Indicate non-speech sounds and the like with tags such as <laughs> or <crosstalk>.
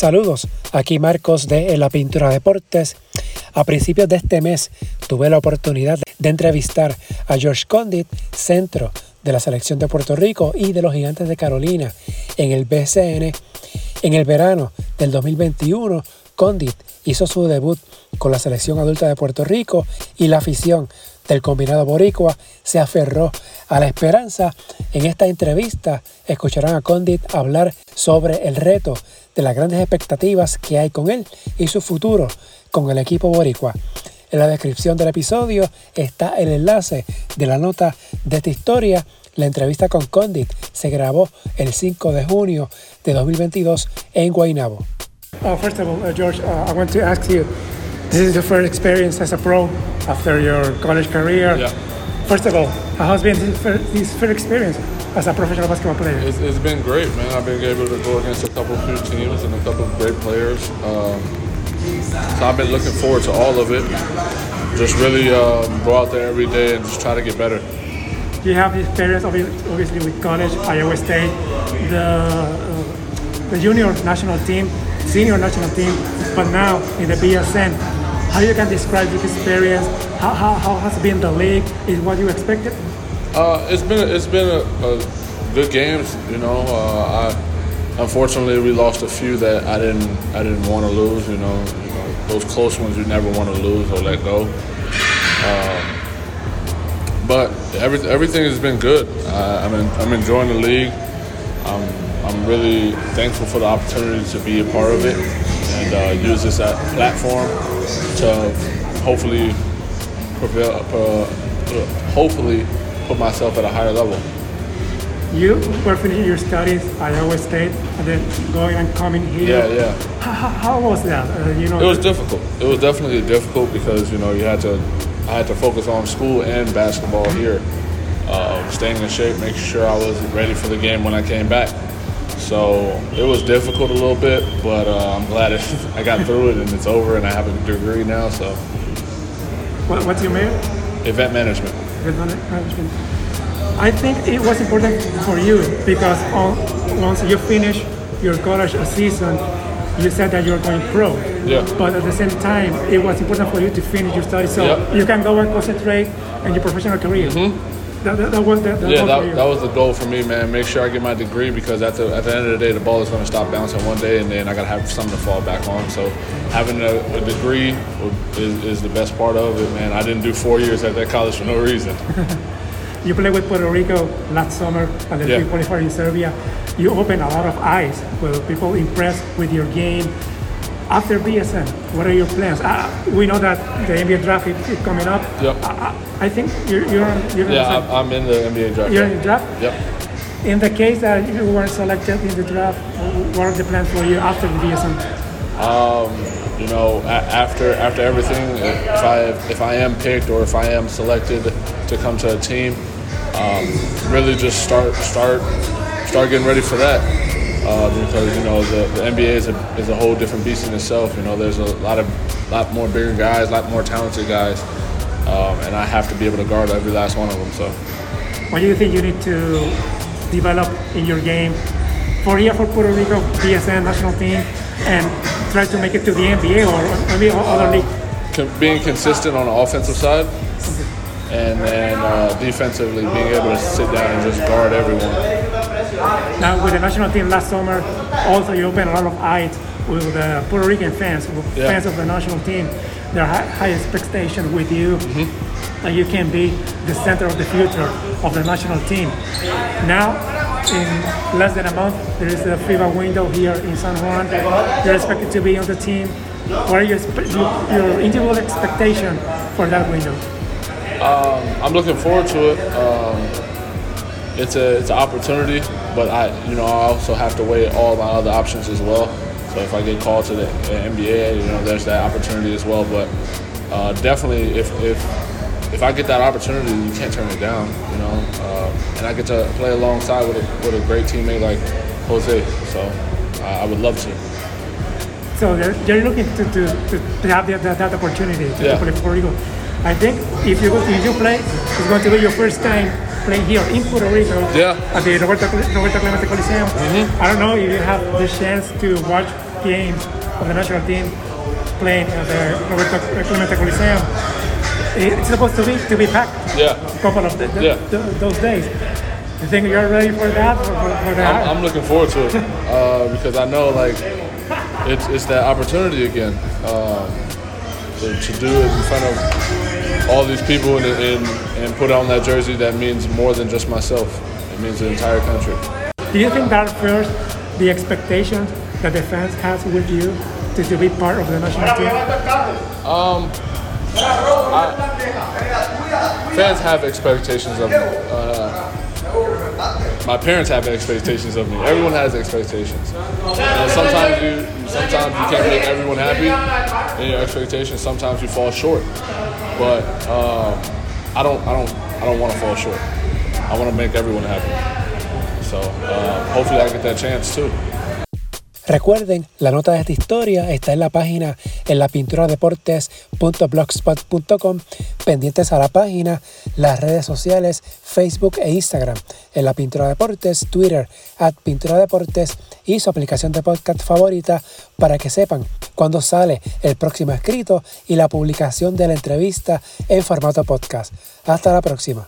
Saludos, aquí Marcos de La Pintura Deportes. A principios de este mes tuve la oportunidad de entrevistar a George Condit, centro de la selección de Puerto Rico y de los Gigantes de Carolina en el BCN. En el verano del 2021, Condit hizo su debut con la selección adulta de Puerto Rico y la afición del combinado boricua se aferró a la esperanza. En esta entrevista escucharán a Condit hablar sobre el reto de las grandes expectativas que hay con él y su futuro con el equipo boricua. En la descripción del episodio está el enlace de la nota de esta historia. La entrevista con Condit se grabó el 5 de junio de 2022 en Guaynabo. Uh, first of all, uh, George, uh, I want to ask you, this is your first experience as a pro after your college career. Yeah. First of all, how has been this first, experience as a professional basketball player? It's, it's been great, man. I've been able to go against a couple of few teams and a couple of great players. Um, so I've been looking forward to all of it. Just really um, go out there every day and just try to get better. You have the experience, obviously, with college, Iowa State, the uh, the junior national team, senior national team, but now in the BSN. How you can describe this experience? How, how, how has been the league? Is what you expected? Uh, it's been it's been a, a good games. You know, uh, I unfortunately we lost a few that I didn't I didn't want to lose. You know, those close ones you never want to lose or let go. Um, but every, everything has been good. I, I'm, in, I'm enjoying the league. I'm, I'm really thankful for the opportunity to be a part of it and uh, use this a platform to hopefully prevail, uh, hopefully put myself at a higher level. You were finishing your studies at Iowa State and then going and coming here. Yeah, yeah. How, how, how was that? Uh, you know, It was difficult. It was definitely difficult because you know you had to, I had to focus on school and basketball here, uh, staying in shape, making sure I was ready for the game when I came back. So it was difficult a little bit, but uh, I'm glad <laughs> it, I got through it and it's over, and I have a degree now. So what, what's your major? event management. Event management. I think it was important for you because on, once you finish your college season, you said that you're going pro. Yeah. But at the same time, it was important for you to finish your studies so Yeah. you can go and concentrate on your professional career. That, that, that was the, the Yeah, goal for that, that was the goal for me, man. Make sure I get my degree because at the at the end of the day, the ball is going to stop bouncing one day, and then I got to have something to fall back on. So having a, a degree is, is the best part of it, man. I didn't do four years at that college for no reason. <laughs> You played with Puerto Rico last summer and then Yeah. you qualified in Serbia. You opened a lot of eyes where people impressed with your game. After BSN, what are your plans? Uh, we know that the NBA draft is, coming up. Yep. I, I- I think you're you're, you're, Yeah, I'm, I'm in the NBA draft. you're in the draft. Yep. In the case that you weren't selected in the draft, what are the plans for you after the BSN? You know, a- after after everything, if I if I am picked or if I am selected to come to a team, um, really just start start start getting ready for that. Uh, because you know the, the NBA is a, is a whole different beast in itself. You know, there's a lot of lot more bigger guys, a lot more talented guys, um, and I have to be able to guard every last one of them. So. What do you think you need to develop in your game for here for Puerto Rico BSN national team and try to make it to the NBA or maybe other league? being consistent on the offensive side, and then uh, defensively being able to sit down and just guard everyone. Now with the national team last summer, also you opened a lot of eyes with the Puerto Rican fans, with Yeah. fans of the national team. Their high, high expectation with you that you can be the center of the future of the national team. Now, in less than a month, there is the FIBA window here in San Juan. You're expected to be on the team. What are your, your individual expectation for that window? I'm looking forward to it. Um, it's a it's an opportunity, but I you know I also have to weigh all my other options as well. So if I get called to the, the NBA, you know there's that opportunity as well. But uh, definitely, if if if I get that opportunity, you can't turn it down. You know, uh, and I get to play alongside with a, with a great teammate like Jose. So I, I would love to. So they're, they're looking to, to, to, to have that, that, that opportunity to Yeah. play for Puerto Rico. I think if you go, if you play, it's going to be your first time playing here in Puerto Rico Yeah. at the Roberto, Roberto Clemente Coliseum. I don't know if you have the chance to watch games of the national team playing at the Roberto Clemente Coliseum. It's supposed to be to be packed. Yeah. A couple of the, the, Yeah. the, those days. You think you're ready for that? For, for, for that? I'm, I'm looking forward to it uh, because I know like it's, it's that opportunity again um, to, to do it in front of all these people and, and, and put on that jersey that means more than just myself. It means the entire country. Do you think that first the expectations that the fans has with you to, to be part of the national team? Fans have expectations of. Uh, my parents have expectations of me. Everyone has expectations. And sometimes you sometimes you can't make everyone happy in your expectations. Sometimes you fall short. But um, I don't I don't I don't want to fall short. I want to make everyone happy. So uh, hopefully I get that chance too. Recuerden, la nota de esta historia está en la página en la pintura-deportes.blogspot.com, pendientes a la página, las redes sociales, Facebook e Instagram, en la Pintura Deportes, Twitter, at Pintura Deportes y su aplicación de podcast favorita para que sepan cuándo sale el próximo escrito y la publicación de la entrevista en formato podcast. Hasta la próxima.